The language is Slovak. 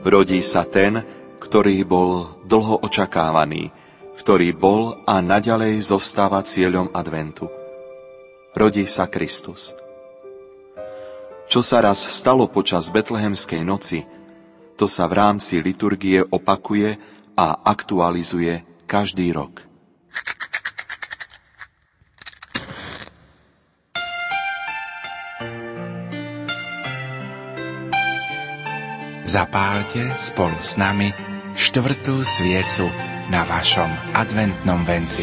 Rodí sa ten, ktorý bol dlho očakávaný, ktorý bol a naďalej zostáva cieľom adventu. Rodí sa Kristus. Čo sa raz stalo počas betlehemskej noci, to sa v rámci liturgie opakuje a aktualizuje každý rok. Zapálte spolu s nami štvrtú sviecu na vašom adventnom venci.